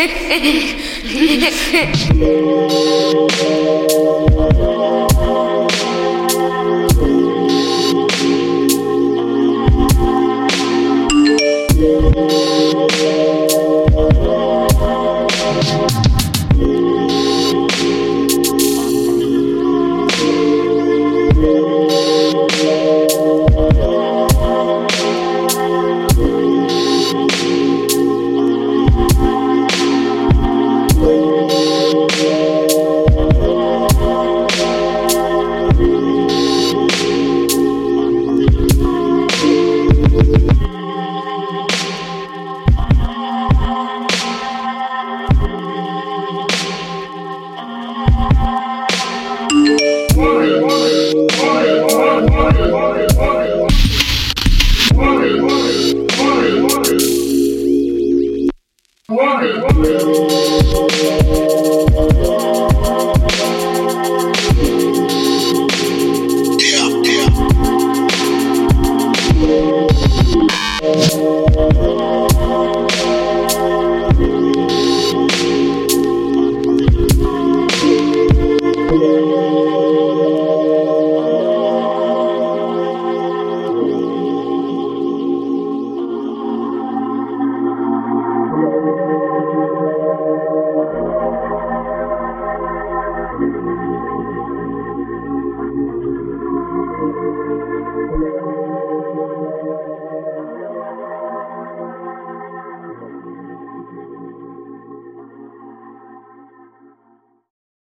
Hehehehe Thank